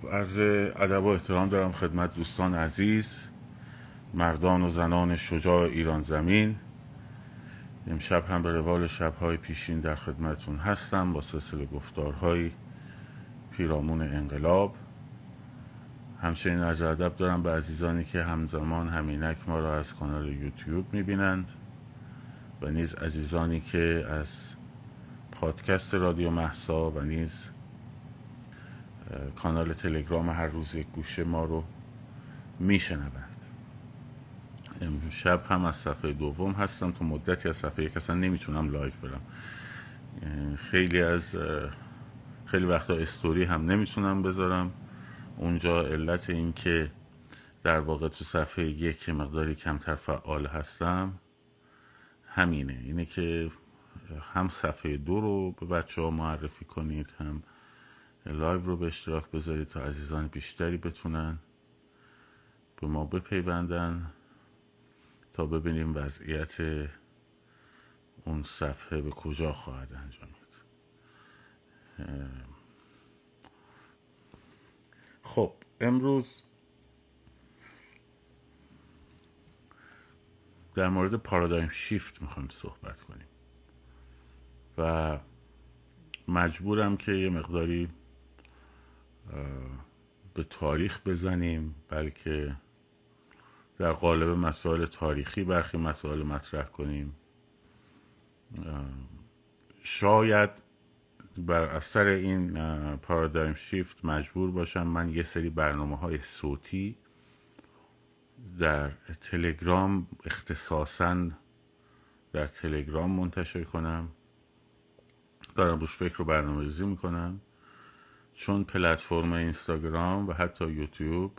خب عرض ادب و احترام دارم خدمت دوستان عزیز مردان و زنان شجاع ایران زمین. امشب هم به روال شبهای پیشین در خدمتون هستم با سلسله گفتارهای پیرامون انقلاب. همچنین از ادب دارم به عزیزانی که همزمان همینک ما را از کانال یوتیوب می‌بینند و نیز عزیزانی که از پادکست رادیو مهسا و نیز کانال تلگرام هر روز یک گوشه ما رو میشنوند. امشب هم از صفحه دوم هستم. تو مدتی از صفحه یک اصلا نمی‌تونم لایو برم. خیلی از خیلی وقتا استوری هم نمی‌تونم بذارم. اونجا علت این که در واقع تو صفحه یک مقداری کمتر فعال هستم همینه. اینه که هم صفحه دو رو به بچه ها معرفی کنید هم لایو رو به اشتراک بذارید تا عزیزان بیشتری بتونن به ما بپیوندن تا ببینیم وضعیت اون صفحه به کجا خواهد انجامید. خب امروز در مورد پارادایم شیفت می‌خوایم صحبت کنیم. و مجبورم که یه مقداری به تاریخ بزنیم بلکه در قالب مسائل تاریخی برخی مسائل مطرح کنیم. شاید بر اثر این پارادایم شیفت مجبور باشم. من یه سری برنامه های صوتی در تلگرام اختصاصا در تلگرام منتشر کنم. دارم روش فکر رو برنامه ریزی می‌کنم. چون پلتفرم اینستاگرام و حتی یوتیوب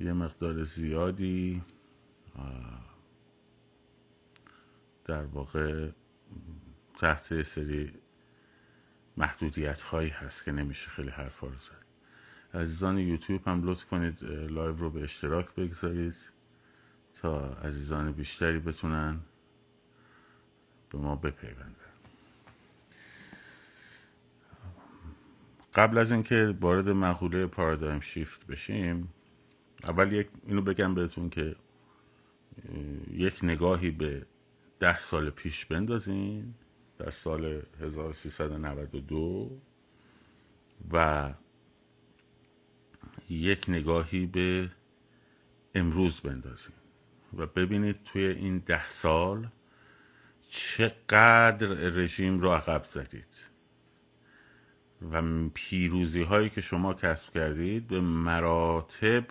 یه مقدار زیادی در واقع تحت سری محدودیت هایی هست که نمیشه خیلی حرفا رو زد. عزیزان یوتیوب هم لطف کنید لایو رو به اشتراک بگذارید تا عزیزان بیشتری بتونن به ما بپیوندن. قبل از اینکه وارد مقوله paradigm shift بشیم اول یک اینو بگم بهتون که یک نگاهی به ده سال پیش بندازین در سال 1392 و یک نگاهی به امروز بندازین. و ببینید توی این ده سال چقدر رژیم رو عقب زدید. و پیروزی هایی که شما کسب کردید به مراتب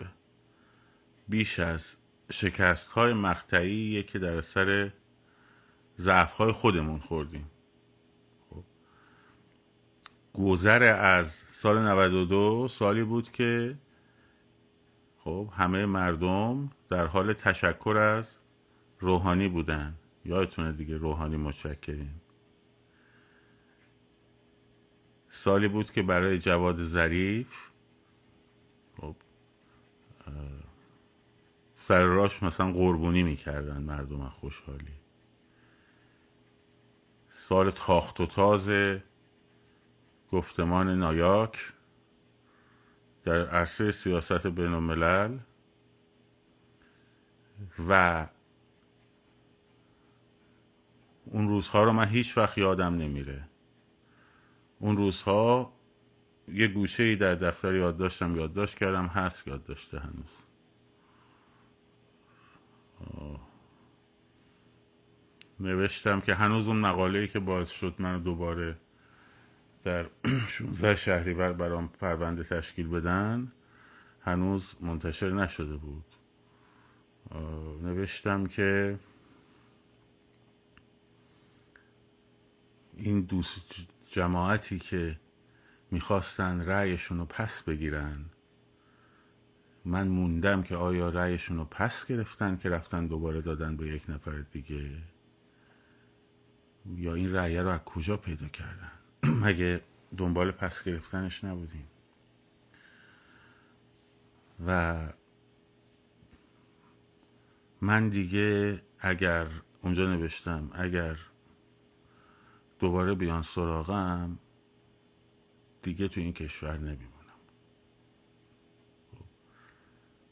بیش از شکست های مقطعی که در سر ضعف های خودمون خوردیم. خب. گذر از سال 92 سالی بود که خب همه مردم در حال تشکر از روحانی بودن. یادتونه دیگه روحانی متشکریم. سالی بود که برای جواد ظریف خب سر راش مثلا قربونی می‌کردن مردم خوشحالی. سال تاخت و تاز گفتمان نایاک در عرصه سیاست بین الملل و اون روزها رو من هیچ وقت یادم نمیره. اون روزها یه گوشه ای در دفتر یادداشتم یادداشت کردم هست یادداشته هنوز. نوشتم که هنوز اون مقاله ای که باعث شد منو دوباره در 16 شهریور برام پرونده تشکیل بدن هنوز منتشر نشده بود. نوشتم که این دوست جماعتی که می‌خواستن رأیشون رو پس بگیرن. من موندم که آیا رأیشون رو پس گرفتن که رفتن دوباره دادن به یک نفر دیگه؟ یا این رأی رو از کجا پیدا کردن؟ مگه دنبال پس گرفتنش نبودیم. و من دیگه اگر اونجا نوشتم اگر دوباره بیان سراغم دیگه تو این کشور نمیمونم.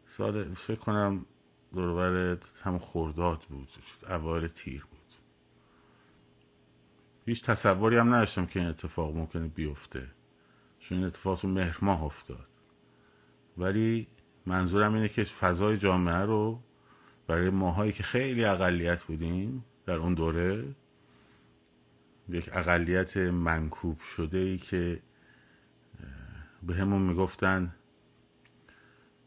سال فکر کنم دوربر هم خورداد بود اوایل تیر بود. هیچ تصوری هم نداشتم که این اتفاق ممکنه بیفته. چون این اتفاق تو مهر ماه افتاد. ولی منظورم اینه که فضای جامعه رو برای ماهایی که خیلی اقلیت بودیم در اون دوره یک اقلیت منکوب شده ای که به همون می‌گفتن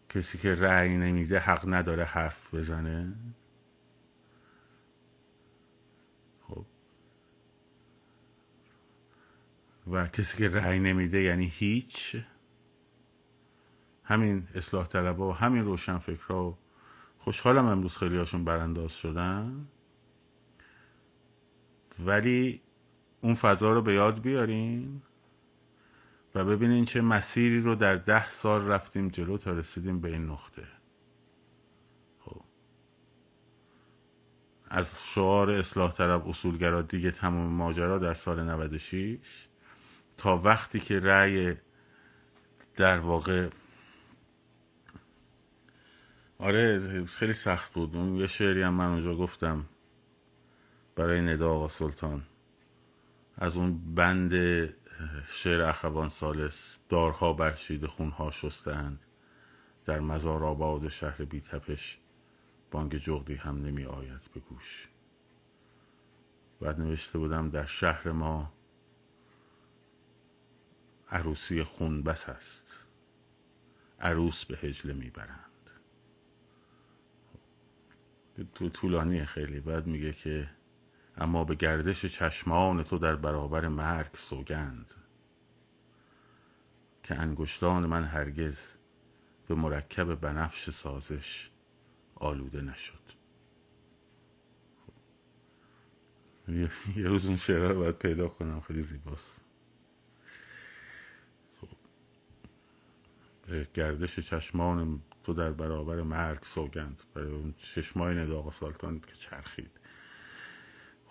کسی که رأی نمیده حق نداره حرف بزنه. خب. و کسی که رأی نمیده یعنی هیچ. همین اصلاح طلبا و همین روشن فکرها خوشحالم امروز خیلی هاشون برانداز شدن. ولی اون فضا رو به یاد بیارین و ببینین چه مسیری رو در ده سال رفتیم جلو تا رسیدیم به این نقطه. خب. از شعار اصلاح طلب اصولگرا دیگه تمام ماجرا در سال 96 تا وقتی که رأی در واقع آره خیلی سخت بود. اون یه شعری هم من اونجا گفتم برای ندا آقا سلطان. از اون بند شعر اخوان سالس دارها برشید خونها شستند. در مزار آباد شهر بی تپش بانگ جغدی هم نمی آید به گوش. بعد نوشته بودم در شهر ما عروسی خون بس است. عروس به هجله می‌برند طولانی خیلی. بعد میگه که اما به گردش چشمان تو در برابر مرگ سوگند. که انگشتان من هرگز به مرکب بنفش سازش آلوده نشد. یه روز اون شعره رو باید پیدا کنم خیلی زیباست. خب. به گردش چشمان تو در برابر مرگ سوگند. برای اون چشمای نداغ سالتان که چرخید.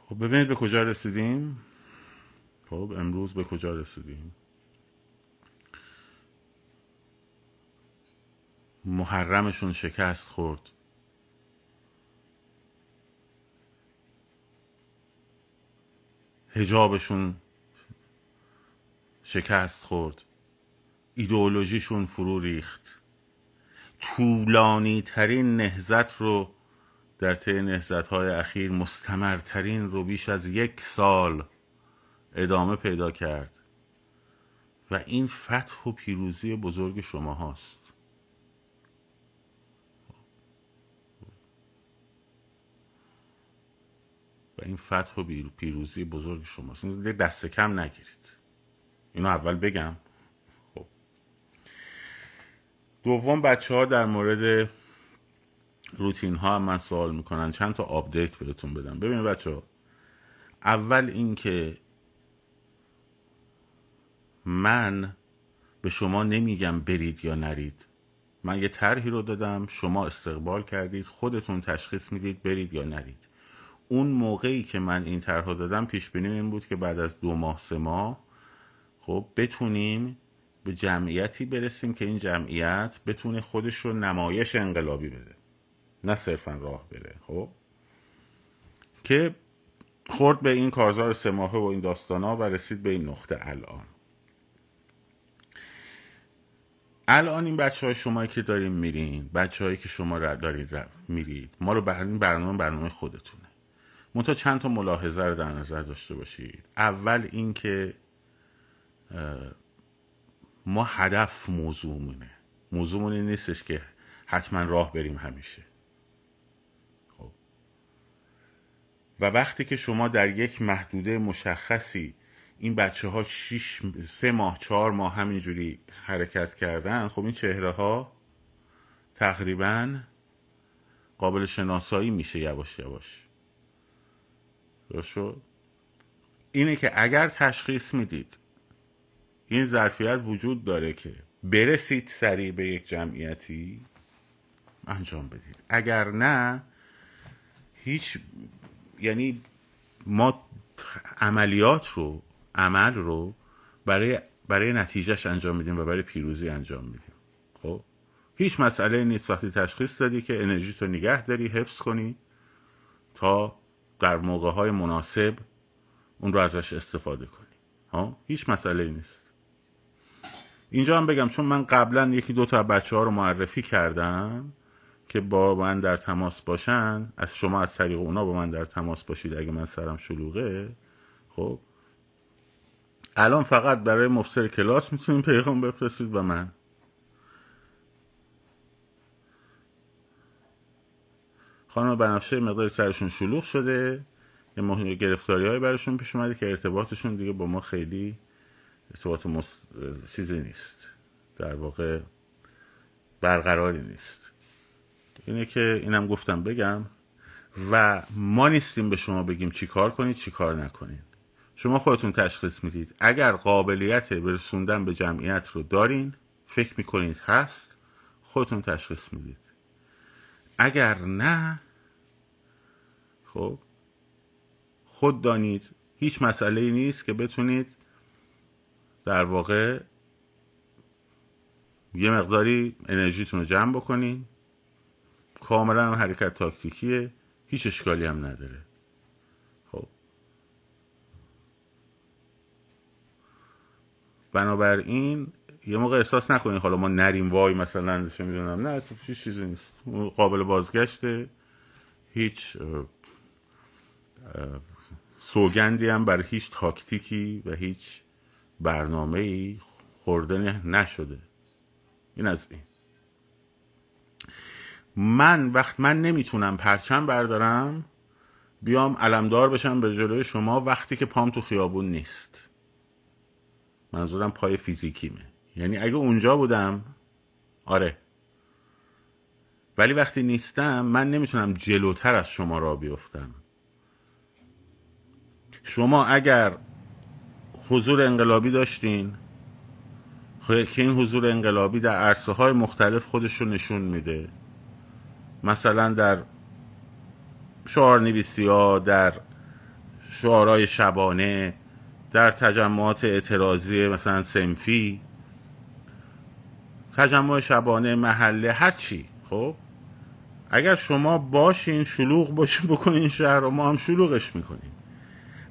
خب ببینید به کجا رسیدیم؟ خب امروز به کجا رسیدیم؟ محرمشون شکست خورد. هجابشون شکست خورد. ایدئولوژیشون فرو ریخت. طولانی ترین نهزت رو در طی نهزت های اخیر مستمرترین رو بیش از یک سال ادامه پیدا کرد و این فتح و پیروزی بزرگ شما هاست و این فتح و پیروزی بزرگ شماست. دست کم نگیرید. اینو اول بگم. خب. دوم بچه ها در مورد روتین ها هم من سوال می‌کنن چند تا آپدیت بهتون بدم. ببینید بچه ها اول اینکه من به شما نمیگم برید یا نرید. من یه طرحی رو دادم شما استقبال کردید خودتون تشخیص می‌دید برید یا نرید. اون موقعی که من این طرح دادم پیش بینی این بود که بعد از دو ماه سه ماه خب بتونیم به جمعیتی برسیم که این جمعیت بتونه خودش رو نمایش انقلابی بده. نه صرفا راه بره خب؟ که خورد به این کارزار سه ماهه و این داستانا و رسید به این نقطه الان. الان این بچه های شما که داریم میرین بچه هایی که شما را دارید میرید ما رو بر این برنامه برنامه خودتونه. منتها چند تا ملاحظه رو در نظر داشته باشید. اول اینکه ما هدف موضوعمونه موضوعمون این نیستش که حتما راه بریم همیشه خب. و وقتی که شما در یک محدوده مشخصی این بچه ها شیش سه ماه چهار ماه همینجوری حرکت کردن خب این چهره ها تقریبا قابل شناسایی میشه یواش یواش. شد؟ اینه که اگر تشخیص می‌دید این ظرفیت وجود داره که برسید سریع به یک جمعیتی انجام بدید. اگر نه هیچ یعنی ما عملیات رو عمل رو برای برای نتیجهش انجام میدیم و برای پیروزی انجام میدیم. خب؟ هیچ مسئله نیست. وقتی تشخیص دادی که انرژی تو نگه داری حفظ کنی تا در موقع های مناسب اون رو ازش استفاده کنی. ها؟ هیچ مسئله نیست. اینجا هم بگم چون من قبلا یکی دو تا بچه ها رو معرفی کردم که با من در تماس باشن از شما از طریق اونا با من در تماس باشید اگه من سرم شلوغه خب؟ الان فقط برای مفسر کلاس می‌تونیم پیغام بفرستید و من. خانم بنفشه مقدار سرشون شلوغ شده. یه گرفتاری های براشون پیش اومده که ارتباطشون دیگه با ما خیلی ارتباط مست... چیزی نیست. در واقع برقراری نیست. اینه که اینم گفتم بگم و ما نیستیم به شما بگیم چی کار کنید چی کار نکنید. شما خودتون تشخیص می‌دید. اگر قابلیت برسوندن به جمعیت رو دارین فکر می‌کنید هست خودتون تشخیص می‌دید. اگر نه خب خود دانید. هیچ مسئله ای نیست که بتونید در واقع یه مقداری انرژیتون رو جمع بکنین. کاملا حرکت تاکتیکیه هیچ اشکالی هم نداره. خب. بنابراین یه موقع احساس نکنین حالا ما نریم وای مثلا چه می‌دونم. نه هیچ چیزی نیست. قابل بازگشته. هیچ سوگندی هم بر هیچ تاکتیکی و هیچ برنامه ای خورده نشده. این از این. من وقت من نمی‌تونم پرچم بردارم بیام علمدار بشم به جلوی شما وقتی که پام تو خیابون نیست. منظورم پای فیزیکیمه. یعنی اگه اونجا بودم آره. ولی وقتی نیستم من نمی‌تونم جلوتر از شما را بیفتم. شما اگر حضور انقلابی داشتین که این حضور انقلابی در عرصه های مختلف خودش رو نشون میده. مثلا در شعار نویسی ها در شعارهای شبانه در تجمعات اعتراضی مثلا سنفی تجمع شبانه محله هر چی خب؟ اگر شما باشین شلوغ باشین بکنین شهر رو ما هم شلوغش می‌کنیم.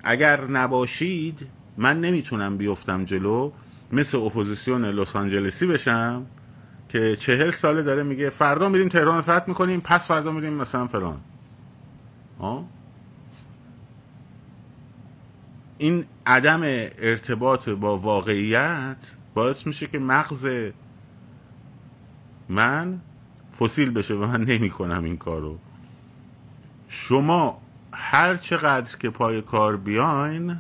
اگر نباشید من نمی‌تونم بیفتم جلو مثل اپوزیسیون لس آنجلسی بشم. که چهل ساله داره میگه فردا میریم تهران فتح می‌کنیم پس فردا میریم مثلا فلان. این عدم ارتباط با واقعیت باعث میشه که مغز من فسیل بشه و من نمی کنم این کارو. شما هر چقدر که پای کار بیاین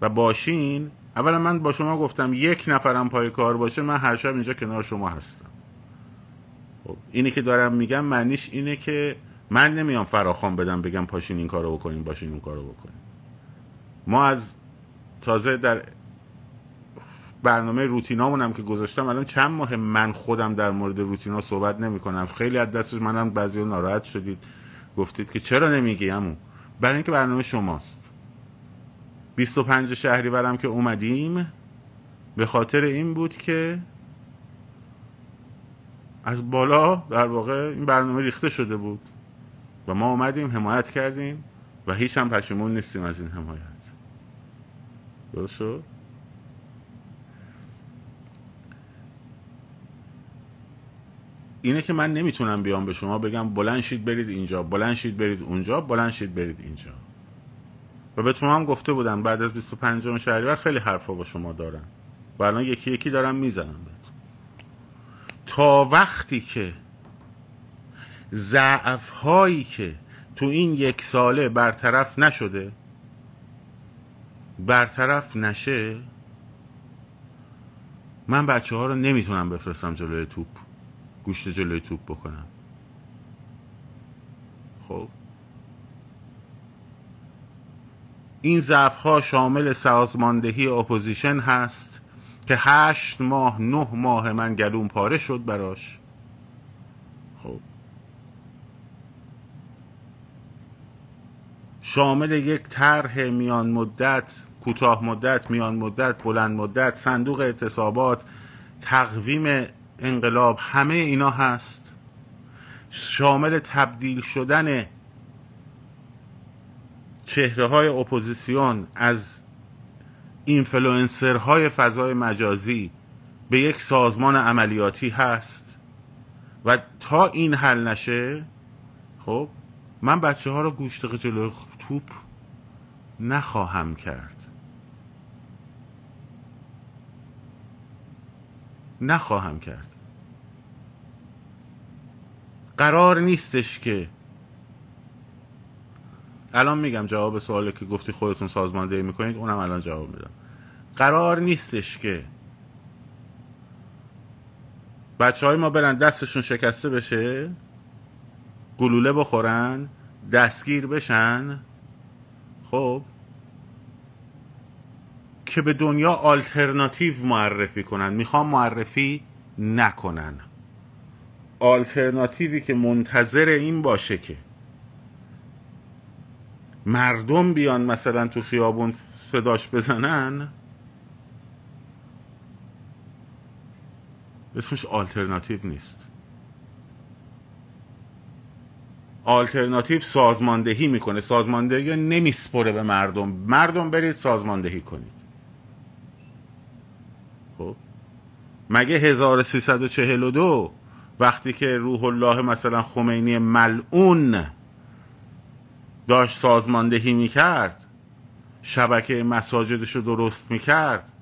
و باشین اولا من با شما گفتم یک نفرم پای کار باشه من هر شب اینجا کنار شما هستم. خب اینی که دارم میگم معنیش اینه که من نمیام فراخوان بدم بگم پاشین این کارو بکنین باشین اون کارو بکنین. ما از تازه در برنامه روتینامون هم که گذاشتم الان چند ماه من خودم در مورد روتینا صحبت نمی کنم خیلی از دستش منم بعضی ناراحت شدید. گفتید که چرا نمیگی همون برای اینکه برنامه شماست. 25 شهری برم که اومدیم به خاطر این بود که از بالا در واقع این برنامه ریخته شده بود و ما اومدیم حمایت کردیم و هیچ هم پشیمون نیستیم از این حمایت. درست شد؟ اینه که من نمی‌تونم بیام به شما بگم بلند شید برید اینجا بلند شید برید اونجا بلند شید برید اینجا. و به شما هم گفته بودم بعد از 25 شهریور خیلی حرفا با شما دارم. و الان یکی یکی دارم می‌زنم بهت تا وقتی که ضعف هایی که تو این یک ساله برطرف نشده برطرف نشه من بچه ها رو نمی‌تونم بفرستم جلوی توپ گوشت جلوی توپ بکنم خب؟ این ضعف ها شامل سازماندهی اپوزیشن هست که هشت ماه نه ماه من گلوم پاره شد براش. خب. شامل یک طرح میان مدت کوتاه مدت میان مدت بلند مدت صندوق اعتصابات تقویم انقلاب همه اینا هست. شامل تبدیل شدن چهره های اپوزیسیون از های فضای مجازی به یک سازمان عملیاتی هست و تا این حل نشه خب من بچه ها رو گوشت جلوی توپ نخواهم کرد. نخواهم کرد. قرار نیستش که الان میگم جواب سوالی که گفتی خودتون سازماندهی می‌کنید اونم الان جواب میدم. قرار نیستش که بچه های ما برن دستشون شکسته بشه گلوله بخورن دستگیر بشن. خب که به دنیا آلترناتیو معرفی کنن. می‌خوام معرفی نکنن. آلترناتیوی که منتظر این باشه که مردم بیان مثلا تو خیابون صداش بزنن؟ اسمش آلترناتیو نیست. آلترناتیو سازماندهی می‌کنه. سازماندهی نمیسپره به مردم. مردم برید سازماندهی کنید. خب. مگه 1342 وقتی که روح الله مثلا خمینی ملعون داشت سازماندهی می‌کرد. شبکه مساجدش رو درست می‌کرد.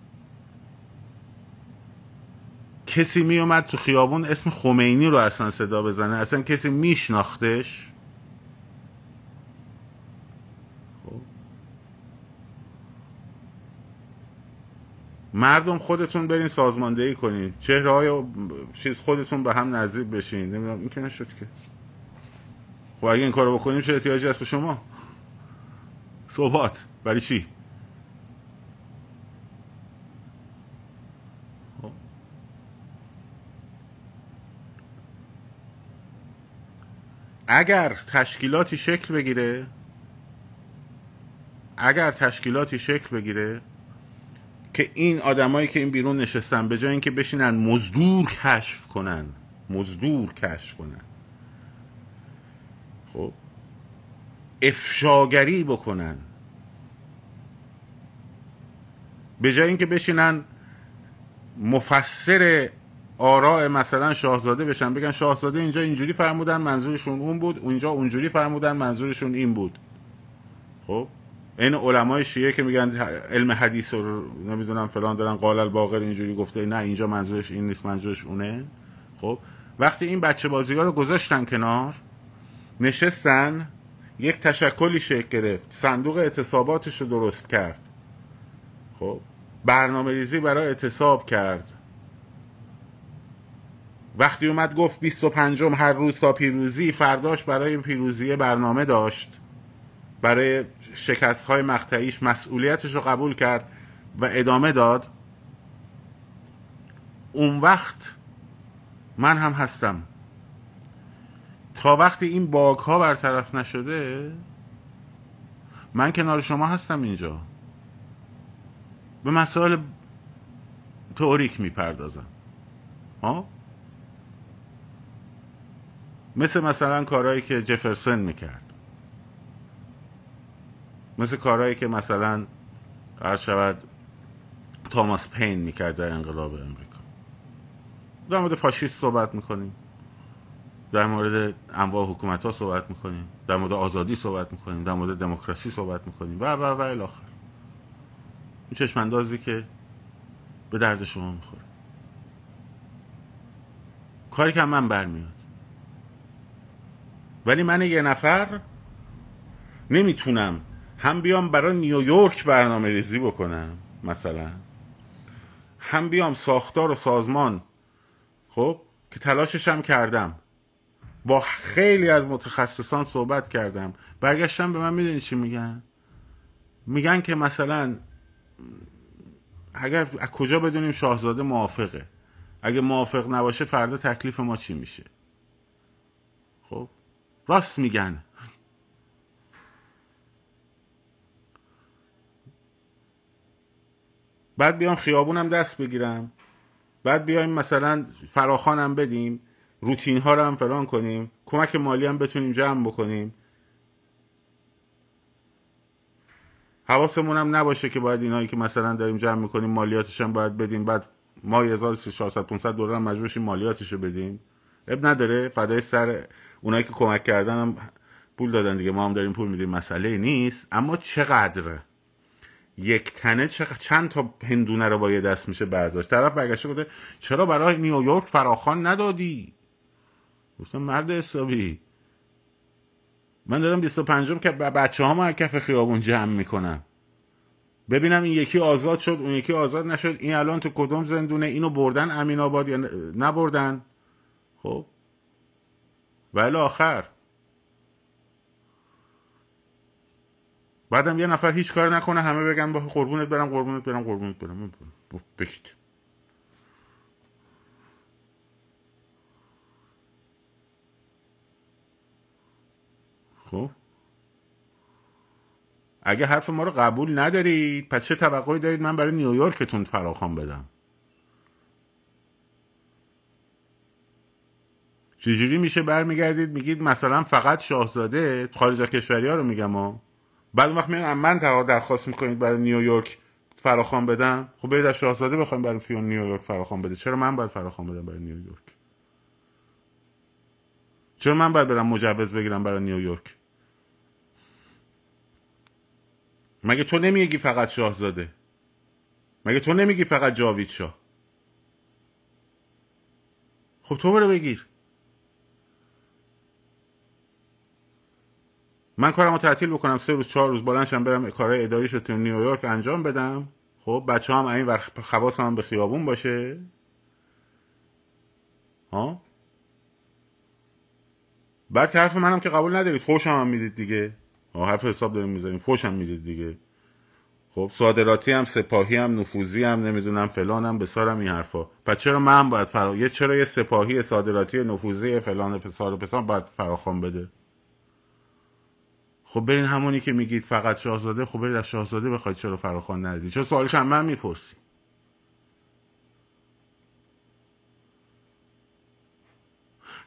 کسی میومد تو خیابون اسم خمینی رو اصلا صدا بزنه. اصلا کسی میشناختش؟ خب. مردم خودتون برین سازماندهی کنین. چهره های چیز خودتون به هم نزدیک بشین. نمی‌دونم این که نشد که. خب اگه این کارو بکنیم چه احتیاجی هست به شما؟ صحبات. برای چی؟ خب. اگر تشکیلاتی شکل بگیره اگر تشکیلاتی شکل بگیره که این آدمایی که این بیرون نشستن به جای اینکه بشینن مزدور کشف کنن مزدور کشف کنن خب. افشاگری بکنن. به جای اینکه بشینن مفسر آراء مثلا شاهزاده بشن بگن شاهزاده اینجا اینجوری فرمودن منظورشون اون بود اونجا اونجوری فرمودن منظورشون این بود. خب. این علمای شیعه که میگن علم حدیث رو نمی‌دونم فلان دارن قال الباقر اینجوری گفته نه اینجا منظورش این نیست منظورش اونه. خب. وقتی این بچه بازی ها رو گذاشتن کنار نشستن یک تشکلی شکل گرفت صندوق اعتصاباتش رو درست کرد. خب برنامه ریزی برای اعتصاب کرد. وقتی اومد گفت 25 هر روز تا پیروزی فرداش برای پیروزی برنامه داشت. برای شکست های مقطعیش مسئولیتش رو قبول کرد و ادامه داد. اون وقت من هم هستم. تا وقتی این باگ ها برطرف نشده من کنار شما هستم اینجا. به مسائل تئوریک می‌پردازم. ها؟ مثل مثلا کارهایی که جفرسون می‌کرد. مثل کارهایی که مثلا هر شود تاماس پین می‌کرد در انقلاب امریکا. در مورد فاشیست صحبت می‌کنیم. در مورد انواع حکومت ها صحبت می‌کنیم در مورد آزادی صحبت می‌کنیم در مورد دموکراسی صحبت می‌کنیم و و و الاخر این چشم اندازی که به درد شما می‌خوره. کاری که من برمیاد. ولی من یه نفر نمی‌تونم هم بیام برای نیویورک برنامه ریزی بکنم مثلا. هم بیام ساختار و سازمان. خب که تلاشش هم کردم. با خیلی از متخصصان صحبت کردم. برگشتم به من می‌دونی چی میگن؟ میگن که مثلا اگر از کجا بدونیم شاهزاده موافقه. اگه موافق نباشه فردا تکلیف ما چی میشه؟ خب راست میگن. بعد بیام خیابونم دست بگیرم. بعد بیایم مثلا فراخان هم بدیم. روتین ها رو هم فلان کنیم. کمک مالی هم بتونیم جمع بکنیم. حواسمون هم نباشه که باید اینایی که مثلا داریم جمع می‌کنیم مالیاتش هم باید بدیم. بعد ما 1400 500 دلار هم مجبور شیم مالیاتش رو بدیم. اب نداره. فدای سر اونایی که کمک کردن هم پول دادن دیگه. ما هم داریم پول میدیم. مسئله نیست. اما چقدره یک تنه چقدر چند تا هندونه رو با یه دست میشه برداشت؟ طرف برگشته گفته چرا برای نیویورک فراخان ندادی؟ گفتم مرد حسابی. من دارم 25 که بچه ها کف خیابون جمع می‌کنم. ببینم این یکی آزاد شد اون یکی آزاد نشد. این الان تو کدوم زندونه؟ اینو بردن امین آباد یا نبردن؟ خب. ولی آخر. بعدم یه نفر هیچ کار نکنه همه بگن با قربونت برم قربونت برم قربونت برم. بشید خب. اگه حرف ما رو قبول ندارید پس چه توقعی دارید من برای نیویورکتون فراخوان بدم؟ چجوری میشه برمیگردید میگید مثلا فقط شاهزاده خارج از کشوری ها رو میگم ها. بعد وقت میگن من درخواست می‌کنید برای نیویورک فراخوان بدم؟ خب برید از شاهزاده بخوایم برای فیون نیویورک فراخوان بده. چرا من باید فراخوان بدم برای نیویورک چرا من باید برم مجوز بگیرم برای نیویورک مگه تو نمیگی فقط شاهزاده؟ مگه تو نمیگی فقط جاوید شاه؟ خب تو برو بگیر. من کارم رو تعطیل بکنم سه روز چهار روز بلنشم برم کارهای اداریش تو نیویورک انجام بدم. خب بچه هم این وقت خواست هم به خیابون باشه. ها؟ بعد که حرف منم که قبول ندارید فوش هم, هم می‌دید دیگه. حرف حساب داریم می‌ذاریم فوش هم می‌دید دیگه. خب صادراتی هم سپاهی هم نفوذی هم نمی‌دونم فلان هم بسارم این حرفا. پس چرا من باید فرا یه چرا یه سپاهی صادراتی نفوذی فلان فساد پسان باید فراخوان بده؟ خب برین همونی که میگید فقط شاهزاده خب برید از شاهزاده بخواید چرا فراخوان ندید. چرا سوالش هم من می‌پرسی؟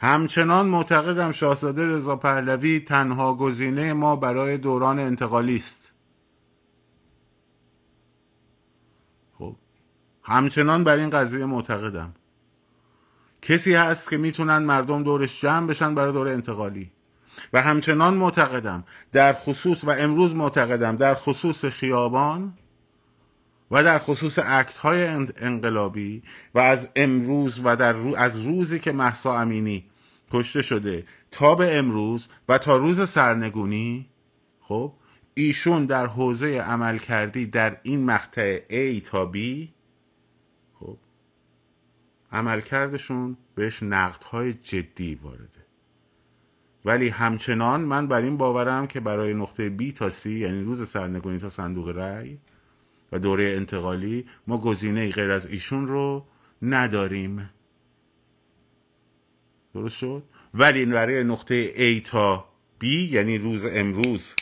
همچنان معتقدم شاهزاده رضا پهلوی تنها گزینه ما برای دوران انتقالی است. خب همچنان بر این قضیه معتقدم. کسی هست که می‌تونن مردم دورش جمع بشن برای دور انتقالی. و همچنان معتقدم در خصوص و امروز معتقدم در خصوص خیابان و در خصوص اکت های انقلابی و از امروز و در رو از روزی که محسا امینی کشته شده. تا به امروز و تا روز سرنگونی خب ایشون در حوزه عمل کردی در این مقطع A تا B خب عملکردشون بهش نقدهای جدی وارده. ولی همچنان من بر این باورم که برای نقطه B تا C یعنی روز سرنگونی تا صندوق رأی و دوره انتقالی ما گزینه غیر از ایشون رو نداریم. درست شد؟ ولی برای نقطه A تا B یعنی روز امروز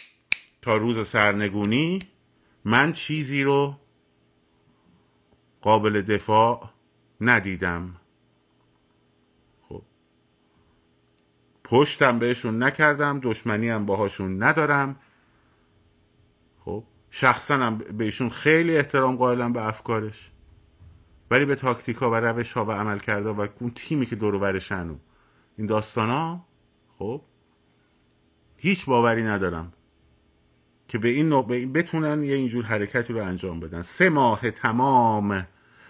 تا روز سرنگونی من چیزی رو قابل دفاع ندیدم. خب. پشتم بهشون نکردم دشمنی هم باهاشون ندارم. خب. شخصا هم بهشون خیلی احترام قائلم به افکارش. ولی به تاکتیکا و روش ها و عمل کرده و اون تیمی که دور برشن این داستان ها خب هیچ باوری ندارم که به این بتونن یه اینجور حرکتی رو انجام بدن. سه ماه تمام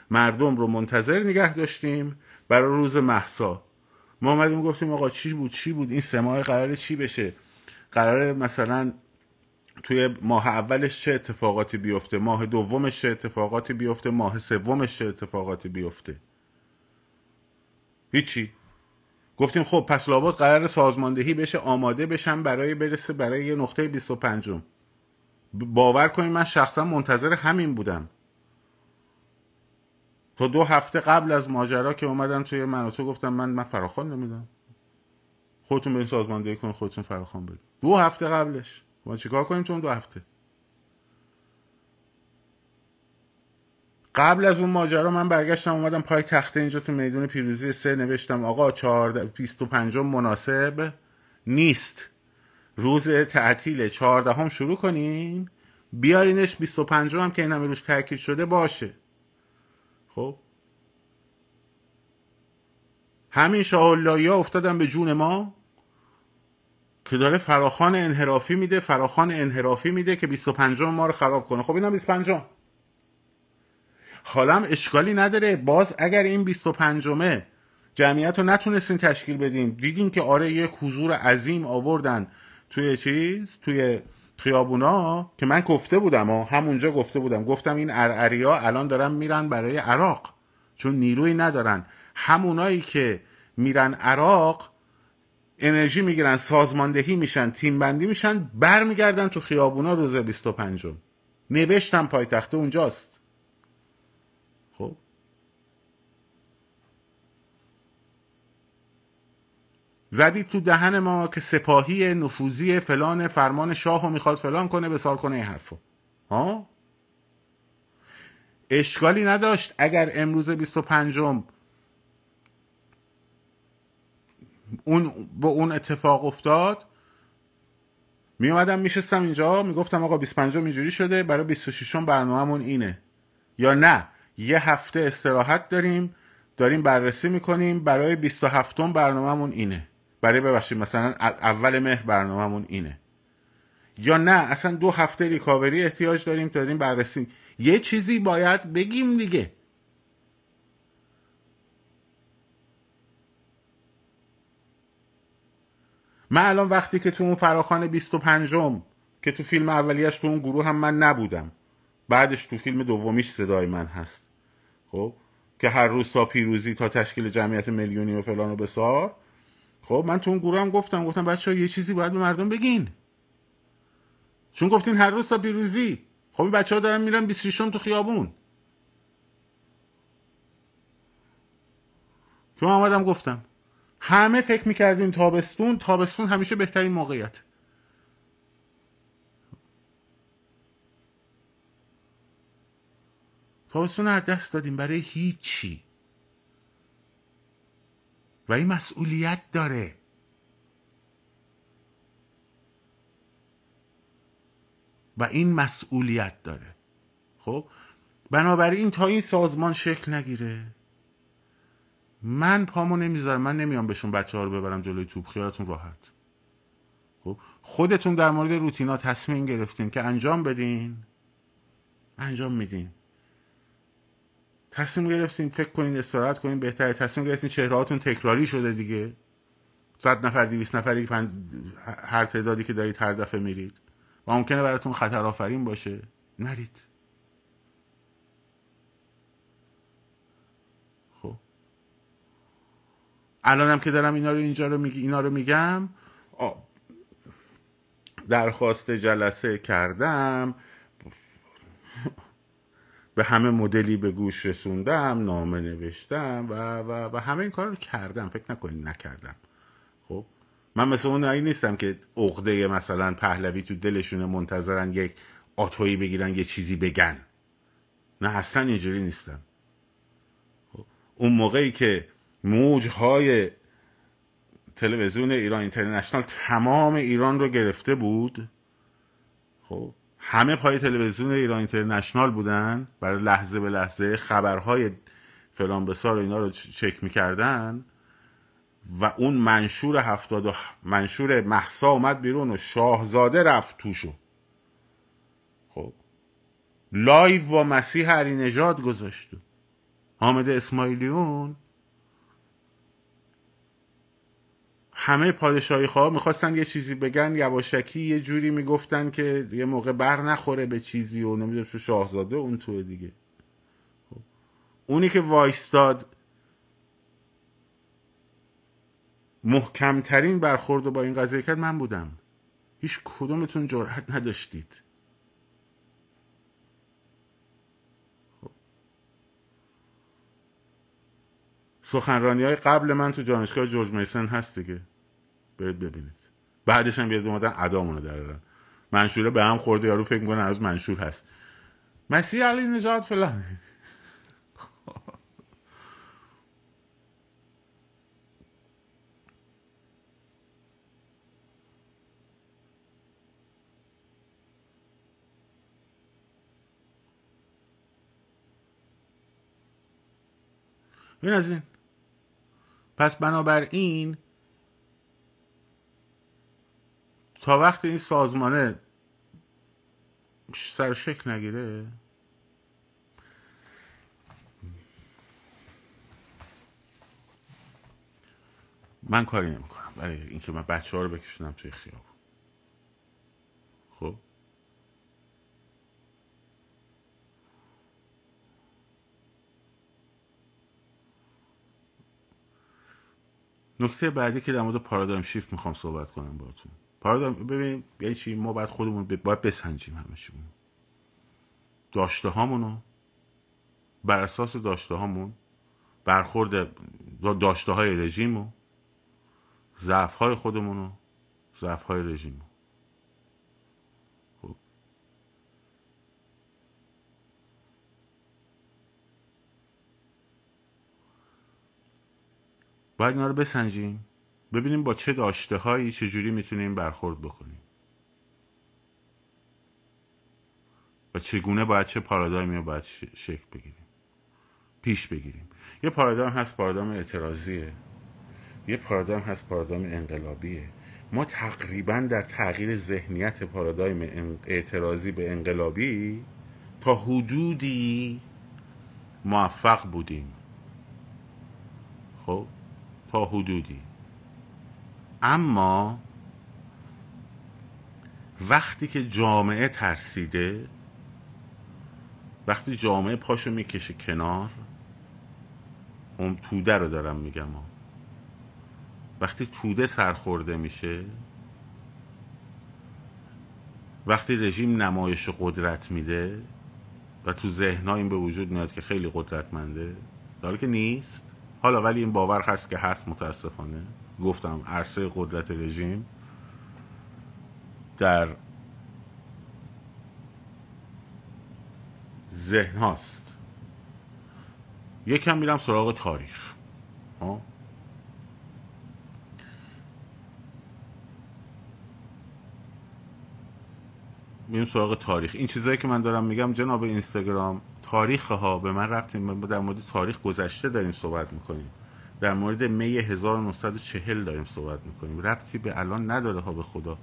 مردم رو منتظر نگه داشتیم برای روز محسا ما آمدیم گفتیم آقا چی بود چی بود؟ این سه ماه قرار چی بشه؟ قرار مثلا توی ماه اولش چه اتفاقاتی بیفته؟ ماه دومش چه اتفاقاتی بیفته؟ ماه سومش چه اتفاقاتی بیفته؟ هیچی. گفتیم خب پس لابد قرار سازماندهی بشه آماده بشن برای برسه برای یه نقطه 25 باور کنید من شخصا منتظر همین بودم. تا دو هفته قبل از ماجرا که اومدن توی مناطق گفتم من من فراخوان نمیدم خودتون به این سازماندهی کنید خودتون فراخوان بدید دو هفته قبلش. ما چیکار کنیم تو اون دو هفته؟ قبل از اون ماجرا من برگشتم اومدم پای تخته اینجا تو میدون پیروزی سه نوشتم آقا 25 مناسب نیست. روز تعطیل 14 هم شروع کنین بیارینش 25 هم که این همه روش تاکید شده باشه. خب؟ همین شاه افتادن به جون ما که داره فراخان انحرافی میده فراخان انحرافی میده که 25 ما رو خراب کنه. خب اینم 25 حالا هم اشکالی نداره. باز اگر این 25 مه جمعیت رو نتونستین تشکیل بدین دیدین که آره یک حضور عظیم آوردن توی چیز؟ توی خیابونا که من گفته بودم و همونجا گفته بودم. گفتم این ارعریا الان دارن میرن برای عراق چون نیروی ندارن. همونایی که میرن عراق انرژی می‌گیرن سازماندهی میشن تیم بندی میشن برمیگردن تو خیابونا روز 25 نوشتم پایتخته اونجاست. زدید تو دهن ما که سپاهی نفوذی فلان فرمان شاه رو می‌خواد فلان کنه به سال کنه این حرفو. ها؟ اشکالی نداشت اگر امروز 25 اون با اون اتفاق افتاد. می اومدم میشستم اینجا می‌گفتم آقا 25 اینجوری شده برای 26 برنامهمون اینه. یا نه یه هفته استراحت داریم داریم بررسی می‌کنیم برای 27 برنامهمون اینه. برای ببخشید مثلا اول مهر برنامهمون اینه. یا نه اصلا دو هفته ریکاوری احتیاج داریم داریم بررسی. یه چیزی باید بگیم دیگه. من الان وقتی که تو اون فراخان 25 م که تو فیلم اولیش تو اون گروه هم من نبودم. بعدش تو فیلم دومیش صدای من هست. خب؟ که هر روز تا پیروزی تا تشکیل جمعیت میلیونی و فلان و بسار. خب من تو اون گروه هم گفتم گفتم بچه ها یه چیزی باید به مردم بگین. چون گفتین هر روز تا پیروزی. خب این بچه ها دارن میرن 26 تو خیابون. چون آمدم گفتم همه فکر می‌کردیم تابستون تابستون همیشه بهترین موقعیت. تابستون از دست دادیم برای هیچی. و این مسئولیت داره. و این مسئولیت داره. خب؟ بنابراین تا این سازمان شکل نگیره. من پامو نمی‌ذارم. من نمیام بهشون بچه ها رو ببرم جلوی توپ. خیالتون راحت. خب؟ خودتون در مورد روتینا تصمیم گرفتین که انجام بدین. انجام میدین. تصمیم گرفتین فکر کنین استراحت کنین بهتره. تصمیم گرفتین چهرهاتون تکراری شده دیگه. صد نفر دیویس نفری هر تعدادی که دارید هر دفعه میرید. و ممکنه براتون خطر آفرین باشه. نرید. الانم که دارم اینا رو اینجا رو میگی اینا رو میگم درخواست جلسه کردم. به همه مدلی به گوش رسوندم نامه نوشتم و, و, و همه این کار رو کردم. فکر نکنید نکردم. خب؟ من مثل اون نیستم که عقده مثلا پهلوی تو دلشونه منتظرن یک آتویی بگیرن یه چیزی بگن. نه اصلا اینجوری نیستم. خب. اون موقعی که موجهای تلویزیون ایران اینترنشنال تمام ایران رو گرفته بود خب؟ همه پای تلویزیون ایران اینترنشنال بودن. برای لحظه به لحظه خبرهای فلان بیسار اینا رو چک می‌کردن. و اون منشور هفتاد و منشور مهسا اومد بیرون و شاهزاده رفت توشو. خب. لایو و مسیح علی نژاد گذاشت. حامد اسماعیلیون همه پادشاهی خواه می‌خواستن یه چیزی بگن. یواشکی یه جوری می‌گفتن که یه موقع بر نخوره به چیزی و نمی‌دونم چون شاهزاده اون توه دیگه. خب. اونی که وایستاد محکمترین برخورد با این قضیه کرد من بودم. هیچ کدومتون جرأت نداشتید. خب. سخنرانی های قبل من تو جانشگاه جورج میسن هست دیگه. برید ببینید. بعدش هم بیاد اومدن ادامونو درارن منشوره به هم خورده یارو فکر می‌کنه هنوز منشور هست. مسیح علی نجات فلان. این از این پس بنابراین تا وقتی این سازمانه سر شکل نگیره من کاری نمی‌کنم. برای اینکه من بچه ها رو بکشونم توی خیابون. خب؟ نکته بعدی که در مورد پارادایم شیفت می‌خوام صحبت کنم باهاتون. پارادایم ببین یعنی چی؟ ما باید خودمون باید بسنجیم همه چیمون داشته هامونو بر اساس داشته هامون برخورد داشته های رژیم ضعف های خودمون و ضعف های رژیم خب. باید اینا رو بسنجیم. ببینیم با چه داشته هایی چجوری می‌تونیم برخورد بکنیم. و چگونه باید چه پارادایمی رو باید شکل بگیریم. پیش بگیریم. یه پارادایم هست پارادایم اعتراضیه. یه پارادایم هست پارادایم انقلابیه. ما تقریبا در تغییر ذهنیت پارادایم اعتراضی به انقلابی تا حدودی موفق بودیم. خب؟ تا حدودی. اما وقتی که جامعه ترسیده وقتی جامعه پاشو می‌کشه کنار اون توده رو دارم میگم. وقتی توده سرخورده میشه وقتی رژیم نمایش قدرت میده و تو ذهن این به وجود میاد که خیلی قدرتمنده حالا که نیست حالا ولی این باور هست که هست متاسفانه. گفتم عرصه قدرت رژیم در ذهن هاست. یکم میرم سراغ تاریخ. ها میریم سراغ تاریخ. این چیزایی که من دارم میگم جناب اینستاگرام تاریخ ها به من ربطی در مورد تاریخ گذشته داریم صحبت می‌کنیم. در مورد می 1940 داریم صحبت می‌کنیم. ربطی به الان نداره ها به خدا.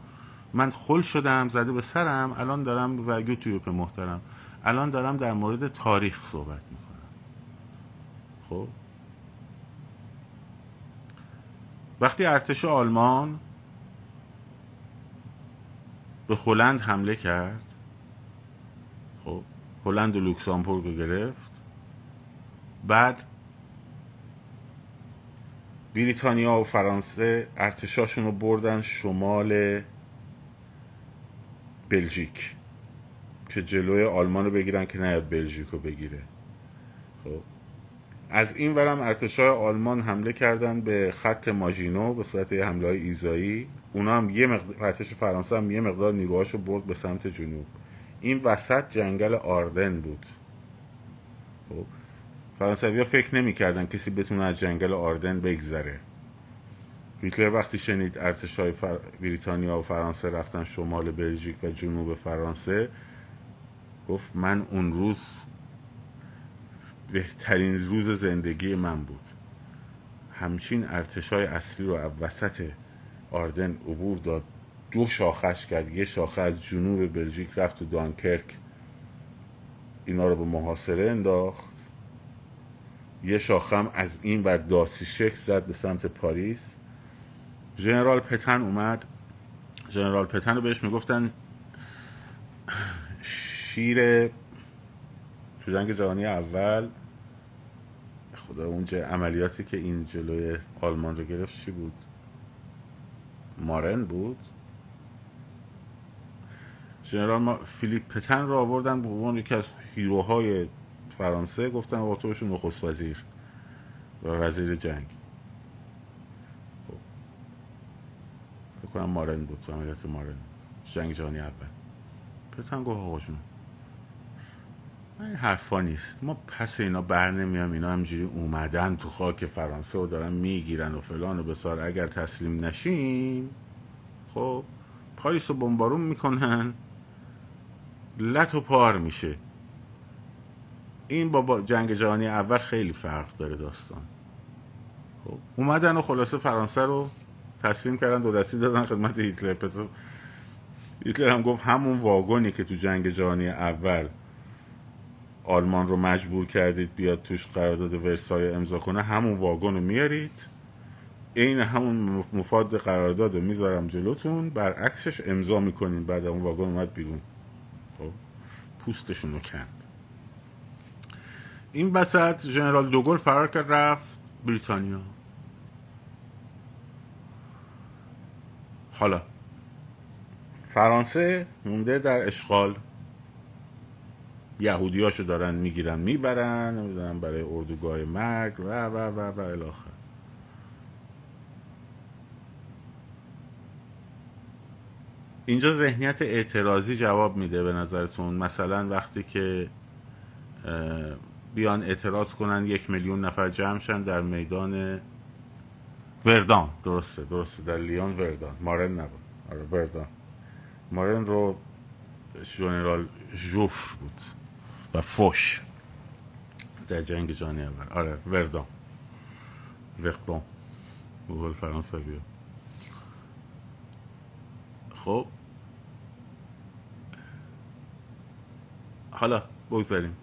من خل شدم زده به سرم الان دارم و یوتیوب محترم. الان دارم در مورد تاریخ صحبت می‌کنم. خب؟ وقتی ارتش آلمان به هلند حمله کرد خب هلند و لوکسامبورگ رو گرفت بعد بریتانیا و فرانسه ارتشاشون رو بردن شمال بلژیک که جلوی آلمان رو بگیرن که نیاد بلژیک رو بگیره. خب از این ورم ارتشای آلمان حمله کردن به خط ماژینو به صورت یه حمله های ایزایی. اونا هم یه مقدار ارتش فرانسه هم یه مقدار نیروهاشو برد به سمت جنوب. این وسط جنگل آردن بود. خب فرانسوی ها فکر نمی‌کردن کسی بتونه از جنگل آردن بگذره. هیتلر وقتی شنید ارتش های فر... بریتانیا و فرانسه رفتن شمال بلژیک و جنوب فرانسه گفت من اون روز بهترین روز زندگی من بود. همچین ارتشای اصلی رو از وسط آردن عبور داد. دو شاخش کرد. یه شاخه از جنوب بلژیک رفت و دانکرک. اینا رو به محاصره انداخت. یه شاخم از این بر داسی زد به سمت پاریس. ژنرال پتن اومد. ژنرال پتن رو بهش می‌گفتن شیر تو جنگ جهانی اول. خدا اونجا عملیاتی که این جلوی آلمان رو گرفت چی بود؟ مارن بود. ژنرال ما... فیلیپ پتن رو آوردن به عنوان یکی از هیروهای فرانسه گفتن آقا تو نخست وزیر و وزیر جنگ. خب. فکر کنم مارن بود عملیات مارن. جنگ جهانی اول. پتن گفت آقا این حرفا نیست. ما پس اینا بر نمیام اینا همجوری اومدن تو خاک فرانسه و دارن می‌گیرن و فلان و بسار. اگر تسلیم نشیم خب پاریس رو بمبارون می‌کنن. لط و پار میشه. این با جنگ جهانی اول خیلی فرق داره داستان. خب اومدن و خلاصه فرانسه رو تسلیم کردن دو دستی دادن خدمت هیتلر. پتو هیتلر هم گفت همون واگنی که تو جنگ جهانی اول آلمان رو مجبور کردید بیاد توش قرارداد ورسای امضا کنه همون واگن رو میارید. عین همون مفاد قرارداد رو می‌ذارم جلوتون برعکسش امضا می‌کنین بعد اون واگن اومد بیرون. خب پوستشون رو کند. این بسط ژنرال دوگل فرار کرد رفت بریتانیا. حالا فرانسه مونده در اشغال. یهودیاشو دارن می‌گیرن می‌برن نمی‌دونم برای اردوگاه مرگ و و و و الاخر اینجا ذهنیت اعتراضی جواب میده به نظرتون. مثلا وقتی که بیان اعتراض کنن یک میلیون نفر جمع شن در میدان وردان. درسته درسته. در لیون وردان. مارن نبود. آره وردان. مارن رو ژنرال جوفر بود و فوش. در جنگ جهانی اول. آره وردان. وردان. بقول فرانسوی. خب. حالا بگذاریم.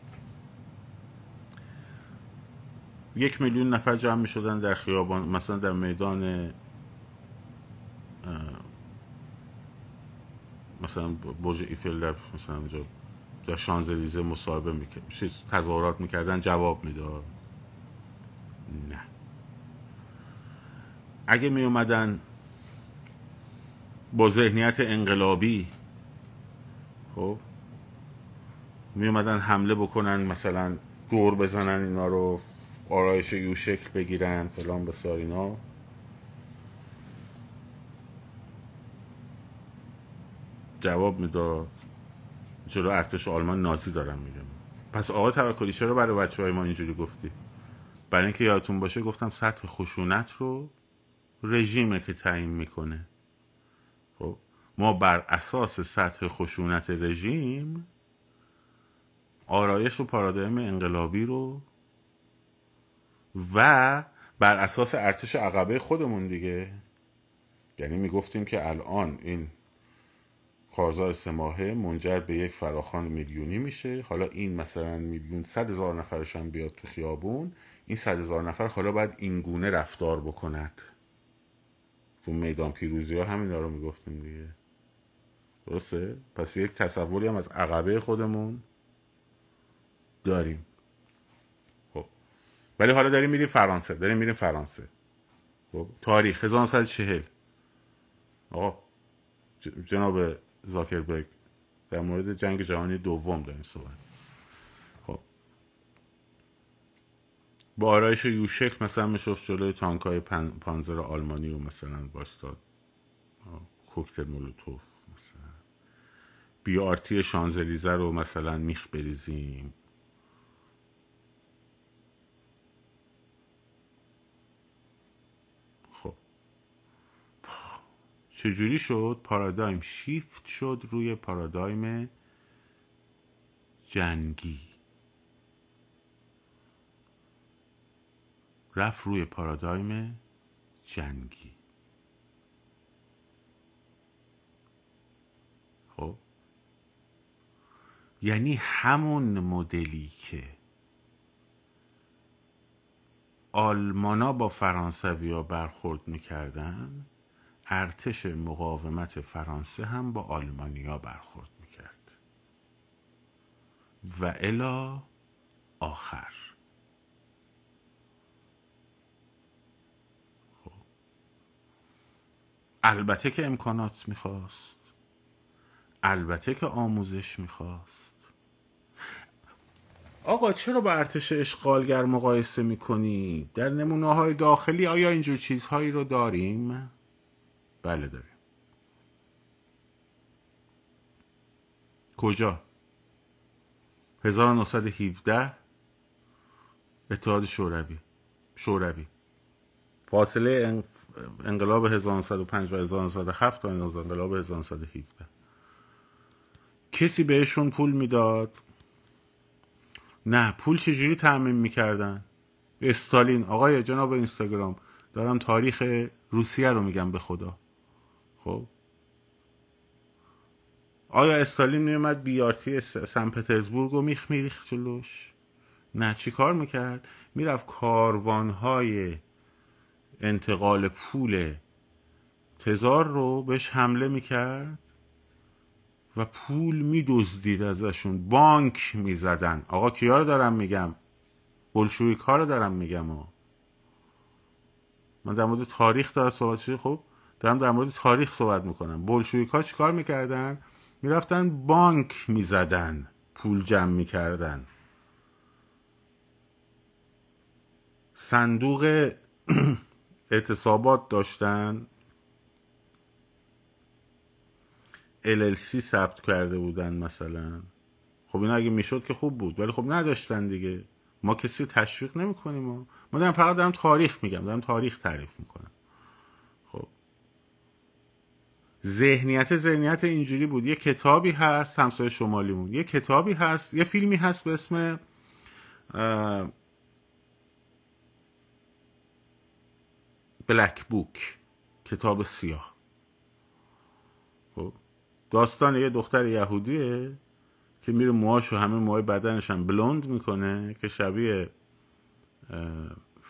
یک میلیون نفر جمع می شدن در خیابان مثلا در میدان مثلا برج ایفل در مثلا اونجا در شانزلیزه مصاحبه می‌کرد تظاهرات می‌کردن جواب می‌داد. نه. اگه می اومدن با ذهنیت انقلابی خب می اومدن حمله بکنن مثلا دور بزنن اینا رو. آرایش یو شکل بگیرن فلان بسار اینا. جواب می‌داد. جلو ارتش آلمان نازی دارم میگم. پس آقا توکلی چرا برای بچه های ما اینجوری گفتی؟ برای اینکه یادتون باشه گفتم سطح خشونت رو رژیمه که تعیین می‌کنه. خب ما بر اساس سطح خشونت رژیم آرایش و پارادایم انقلابی رو و بر اساس ارتش عقبه خودمون دیگه. یعنی می‌گفتیم که الان این کارزار سه ماهه منجر به یک فراخان میلیونی میشه. حالا این مثلا میلیون صد هزار نفرش هم بیاد تو خیابون این صد هزار نفر حالا باید این گونه رفتار بکند. تو میدان پیروزی ها همین رو می‌گفتیم دیگه. درسته؟ پس یک تصوری هم از عقبه خودمون داریم. ولی حالا داریم میریم فرانسه داریم میریم فرانسه. خب تاریخ 1940 آقا جناب زاکربرگ در مورد جنگ جهانی دوم داریم صحبت. خب. با آرایش یوشک مثلا میشفت جلوی تانک های پانزر آلمانی رو مثلا باستاد. کوکتل مولوتوف مثلا. بی آرتی شانزلیزه رو مثلا میخ بریزیم. چجوری شد؟ پارادایم شیفت شد روی پارادایم جنگی. رفت روی پارادایم جنگی. خب؟ یعنی همون مدلی که آلمانا با فرانسویا برخورد می‌کردن ارتش مقاومت فرانسه هم با آلمانیا برخورد می‌کرد و الا آخر خب. البته که امکانات می‌خواست البته که آموزش می‌خواست آقا چرا با ارتش اشغالگر مقایسه می‌کنی؟ در نمونه های داخلی آیا اینجور چیزهایی رو داریم؟ بله داریم. کجا؟ 1917 اتحاد شوروی. شوروی. فاصله انقلاب 1905 و 1907 تا انقلاب 1917 کسی بهشون پول می‌داد؟ نه. پول چجوری تعمین می‌کردن؟ استالین. آقای جناب اینستاگرام دارم تاریخ روسیه رو میگم به خدا. خب. آیا استالین میومد بیارتی سن پترزبورگ رو میخ میریخ جلوش؟ نه چی کار می‌کرد؟ می‌رفت کاروانهای انتقال پول تزار رو بهش حمله می‌کرد و پول میدزدید ازشون. بانک می‌زدن. آقا کیا رو دارم میگم؟ بلشویک ها رو دارم میگم. ها من در مورد تاریخ دارم صحبت خب دارم در مورد تاریخ صحبت می‌کنم. بلشویک ها چیکار می‌کردن؟ می‌رفتن بانک می‌زدن پول جمع می‌کردن. صندوق اعتصابات داشتن. LLC ثبت کرده بودن مثلا. خب این اگه می‌شد که خوب بود ولی خب نداشتن دیگه. ما کسی تشویق نمی‌کنیم ما. دارم فقط دارم تاریخ میگم دارم تاریخ تعریف می‌کنم خب ذهنیت ذهنیت اینجوری بود. یه کتابی هست همسایه شمالیمون یه کتابی هست یه فیلمی هست به اسم بلک بوک کتاب سیاه. خب داستان یه دختر یهودیه که میره موهاش و همه موهای بدنش هم بلوند می‌کنه که شبیه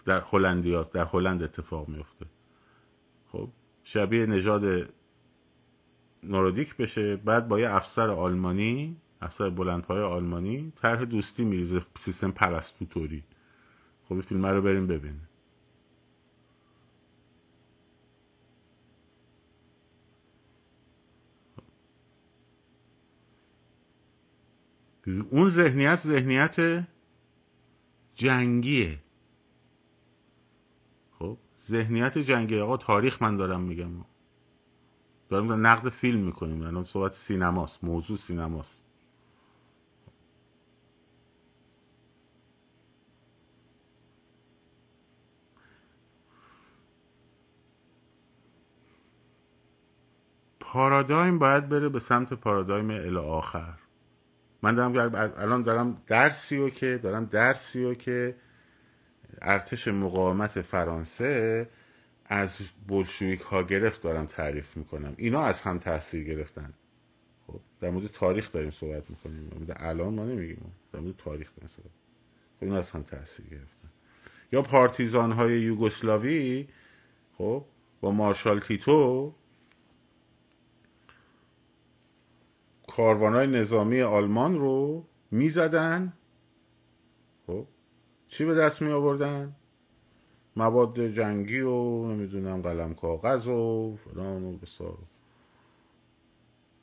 در هلندیات در هلند اتفاق میفته خب شبیه نژاد نورودیک بشه بعد با یه افسر آلمانی افسر بلندپای آلمانی طرح دوستی میریزه سیستم پرستوتوری. خب فیلم رو بریم ببینیم. اون ذهنیت ذهنیت جنگیه. خب ذهنیت جنگی آقا تاریخ من دارم میگم. دارم نقد فیلم می‌کنیم. الان صحبت سینماست. موضوع سینماست. پارادایم باید بره به سمت پارادایم الی آخر. من دارم الان دارم درسی و که دارم درسی و که ارتش مقاومت فرانسه از بلشویک ها گرفت دارم تعریف می‌کنم. اینا از هم تاثیر گرفتن. خب در مورد تاریخ داریم صحبت می‌کنیم. در مورد الان ما نمیگیم. در مورد تاریخ داریم صحبت خب اینا از هم تاثیر گرفتن. یا پارتیزان های یوگسلاوی خب با مارشال تیتو کاروانهای نظامی آلمان رو می‌زدن. خب چی به دست می آوردن مواد جنگی و نمی‌دونم قلم کاغذ و فلان و بسار.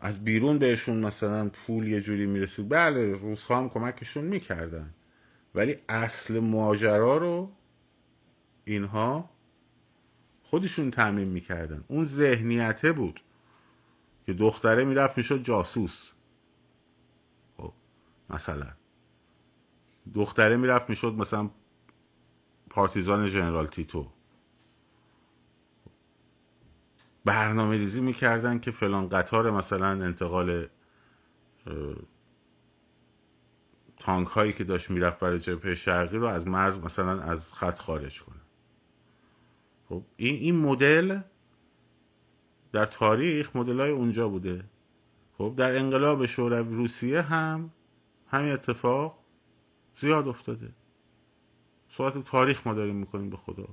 از بیرون بهشون مثلا پول یه جوری می‌رسید. بله روس هم کمکشون می‌کردن. ولی اصل ماجرا رو اینها خودشون تعمین می‌کردن. اون ذهنیته بود که دختره می‌رفت می‌شد جاسوس. خب مثلا. دختره می‌رفت می‌شد مثلا پارتیزان جنرال تیتو. برنامه ریزی می‌کردن که فلان قطار مثلا انتقال تانک هایی که داشت می‌رفت برای جبهه شرقی رو از مرز مثلا از خط خارج کنه. خب این این مدل در تاریخ مدل های اونجا بوده. خب در انقلاب شوروی روسیه هم همین اتفاق زیاد افتاده. صحبت تاریخ ما داریم می‌کنیم به خدا.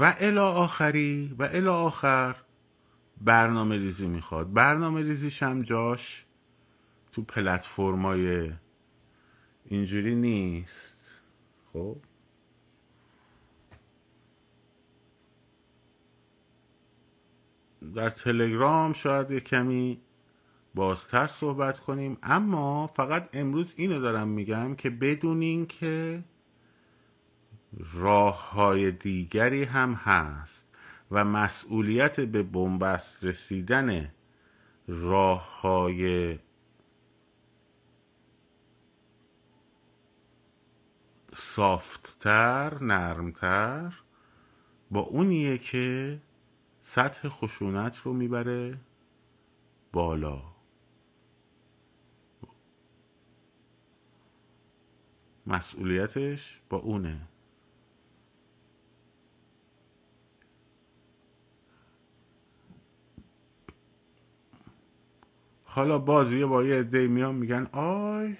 و الا آخری و الا آخر برنامه ریزی می‌خواد. برنامه ریزیش هم جاش تو پلتفرمای اینجوری نیست. خب؟ در تلگرام شاید یه کمی بازتر صحبت کنیم. اما فقط امروز اینو دارم میگم که بدونین که راه های دیگری هم هست و مسئولیت به بنبست رسیدن راه های سافتتر نرمتر با اونیه که سطح خشونت رو می‌بره بالا. مسئولیتش با اونه. حالا بازی با یه عده میان میگن آی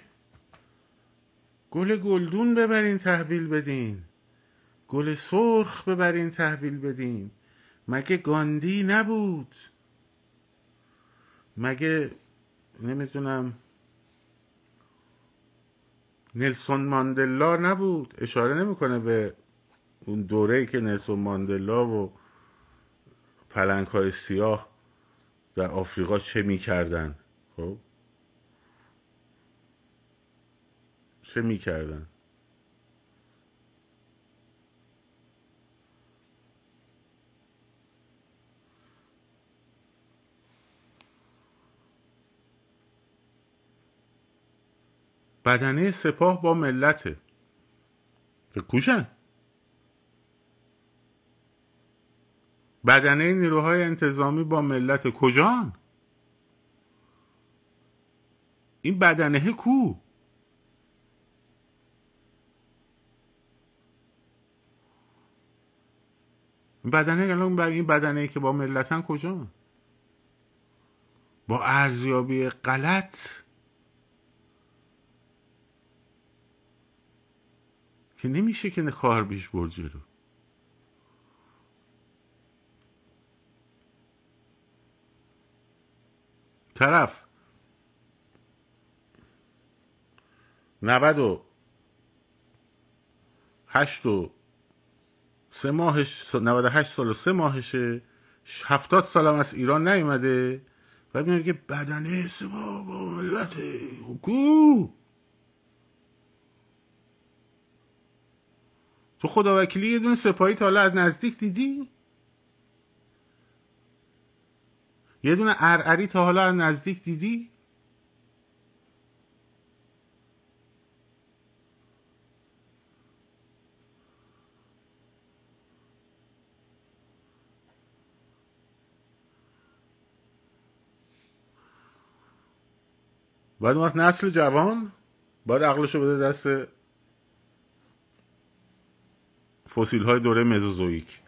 گل گلدون ببرین تحویل بدین. گل سرخ ببرین تحویل بدین. مگه گاندی نبود؟ مگه نمی‌تونم نلسون ماندلا نبود. اشاره نمی‌کنه به اون دوره که نلسون ماندلا و پلنگ های سیاه در آفریقا چه می‌کردن؟ خب؟ چه می‌کردن؟ بدنه سپاه با ملته. کوشن. بدنه نیروهای انتظامی با ملت کجان؟ این بدنه کو؟ بدنه الان این بدنه که با ملتن کجا با ارزیابی غلط؟ که نمیشه که کار بیش برجه رو. طرف. نود و هشت و سه ماهش 98 سال و سه ماهشه هفتاد سالم از ایران نیومده. بعد میگه بدنه سبا با ملت. کو تو خدا وکیلی یه دونه سپاهی تا حالا از نزدیک دیدی؟ یه دونه ارعری تا حالا از نزدیک دیدی؟ بعد وقت نسل جوان باید عقلشو بده دست فسیل های دوره مزوزویک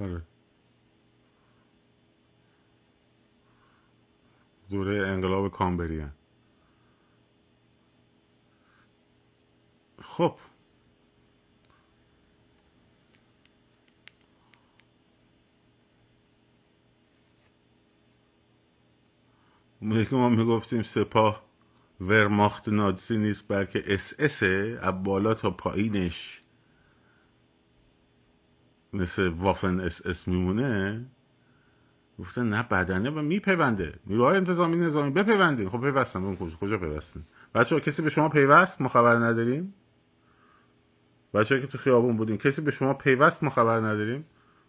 آره. دوره انقلاب کامبریان خب. موقعی که ما می‌گفتیم سپاه ورماخت نازی نیست بلکه اس اسه از بالا تا پایینش مثل وافن اس اس میمونه. گفتن نه بدنه میپیونده. نیروهای انتظامی نظامی بپیوندین. خب پیوستن اون کجا پیوستن بچه کسی به شما پیوست؟ ما خبر نداریم؟ بچه که تو خیابون بودین کسی به شما پیوست ما خبر نداریم؟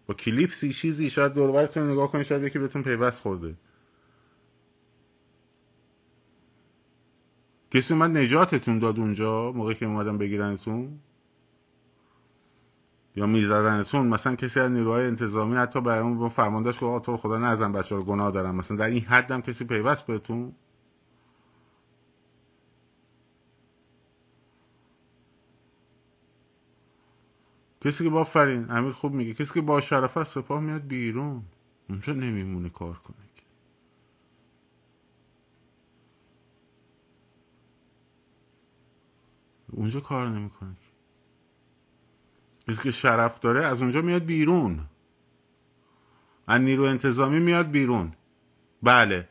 با کلیپسی چیزی شاید دوربرتون نگاه کنید شاید یکی بهتون پیوست خورده. کسی اومد نجاتتون داد اونجا موقعی که اومدن بگیرنتون؟ یا میزدنتون؟ مثلا کسی از نیروهای انتظامی حتی برای اون فرماندهش که تو خدا نزن بچه رو گناه دارم مثلا در این حد هم کسی پیوست بهتون؟ کسی که با فرین امیر خوب میگه کسی که با شرف سپاه میاد بیرون. اونجا نمیمونه کار کنه اونجا کار نمی‌کنه کسی که شرف داره از اونجا میاد بیرون. از نیرو انتظامی میاد بیرون. بله.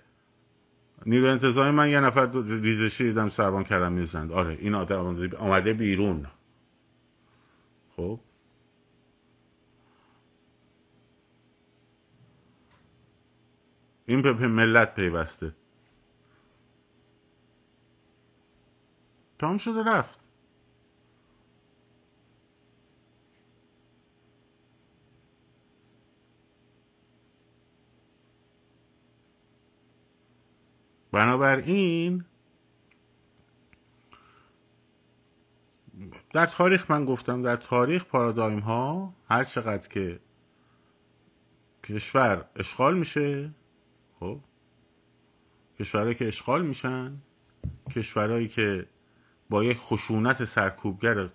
نیرو انتظامی من یه نفر ریزشی دیدم سربان کردم می‌زند. آره این آدم آمده بیرون. خب؟ این به ملت پیوسته. تمام شده رفت. بنابراین در تاریخ من گفتم در تاریخ پارادایم ها هر چقدر که کشور اشغال میشه خب؟ کشورهایی که اشغال میشن کشورهایی که با یک خشونت سرکوبگر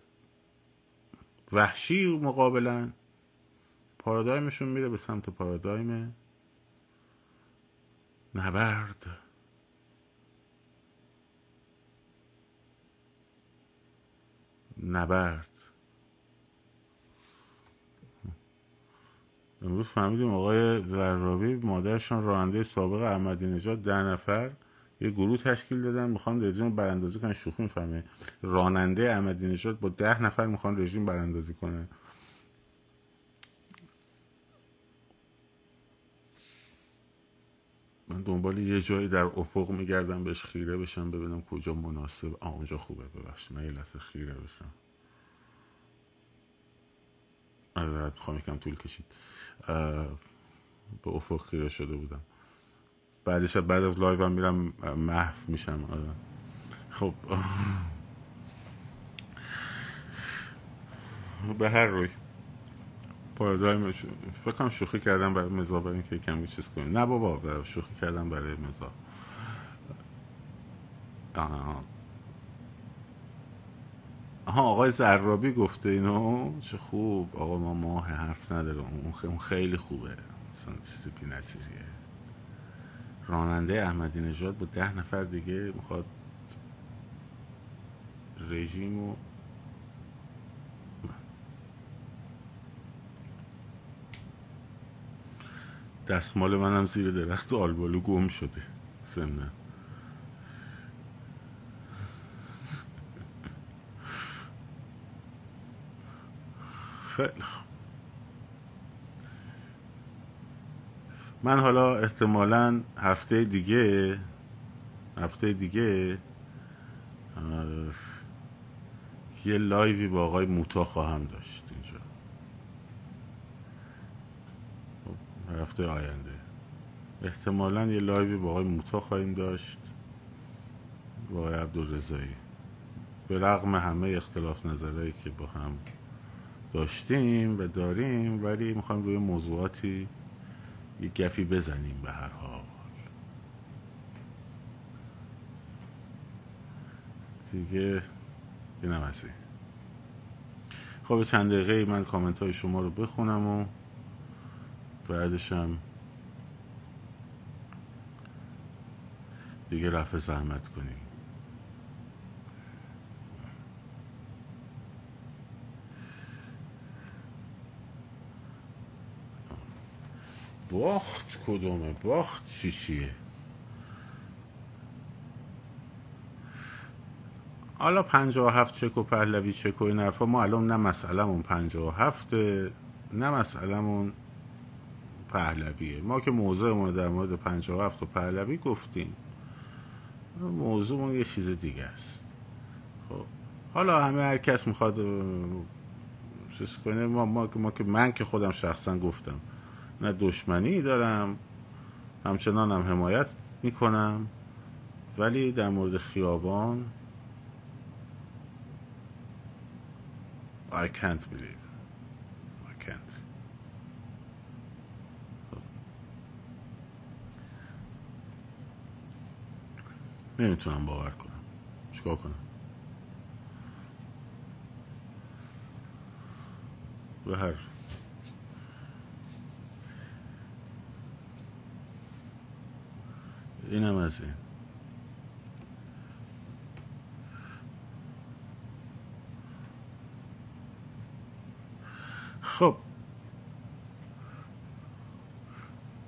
وحشی مقابلن پارادایمشون میره به سمت پارادایم نبرد. نبرد. امروز فهمیدیم آقای زرابی مادرشان راننده سابق احمدی نژاد ده نفر. یه گروه تشکیل دادن می‌خوان رژیم براندازی کنن. شوخی می‌فهمه. راننده احمدی نژاد با ده نفر می‌خوان رژیم براندازی کنن. من دنبال یه جایی در افق میگردم بهش خیره بشم ببینم کجا مناسب. آنجا خوبه ببخش من یه خیره بشم. معذرت می‌خوام یکم طول کشید. به افق خیره شده بودم. بعدش بعد از لایو هم میرم محو میشم آره. خب. به هر روی. پارادایم فکر شوخی کردم برای مزا برای اینکه کمی چیز کنیم. نه بابا شوخی کردم برای مزا آها. آها آقای زرابی گفته اینو؟ چه خوب. آقا ما ماه حرف نداره اون خیلی خوبه. مثلا چیزی بی راننده احمدی نژاد با ده نفر دیگه می‌خواد رژیم و دستمال منم زیر درخت و آلبالو گم شده. سمنه. خیلی. من حالا احتمالا هفته دیگه هفته دیگه یه لایوی با آقای موتا خواهم داشت اینجا. خب، هفته آینده. احتمالا یه لایوی با آقای موتا خواهیم داشت با آقای عبدالرزایی به رغم همه اختلاف نظرهایی که با هم داشتیم و داریم ولی می‌خوایم روی موضوعاتی یه گپی بزنیم به هر حال. دیگه اینم از این خب چند دقیقه من کامنت های شما رو بخونم و بعدشم دیگه رفع زحمت کنیم. باخت کدومه؟ باخت چی چیه؟ حالا پنجا و هفت چک و پهلوی چک و این حرفا ما الان نه و هفته نه مسئلهمون پهلویه. ما که موضوعمون در مورد پنجا و هفت و پهلوی گفتیم. موضوعمون یه چیز دیگه است. خب حالا همه هر کس می‌خواد چیز کنه ما, ما, ما که من که خودم شخصا گفتم. نه دشمنی دارم همچنان هم حمایت می‌کنم. ولی در مورد خیابان I can't believe. I can't. نمی‌تونم باور کنم. چیکار کنم؟ به هر اینم از این. خب.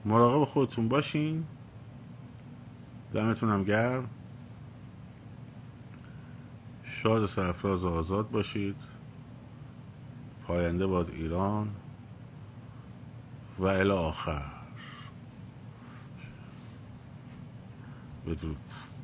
مراقب خودتون باشین. دمتونم گرم. شاد و سرفراز آزاد باشید. پاینده باد ایران. و الی آخر. adulto.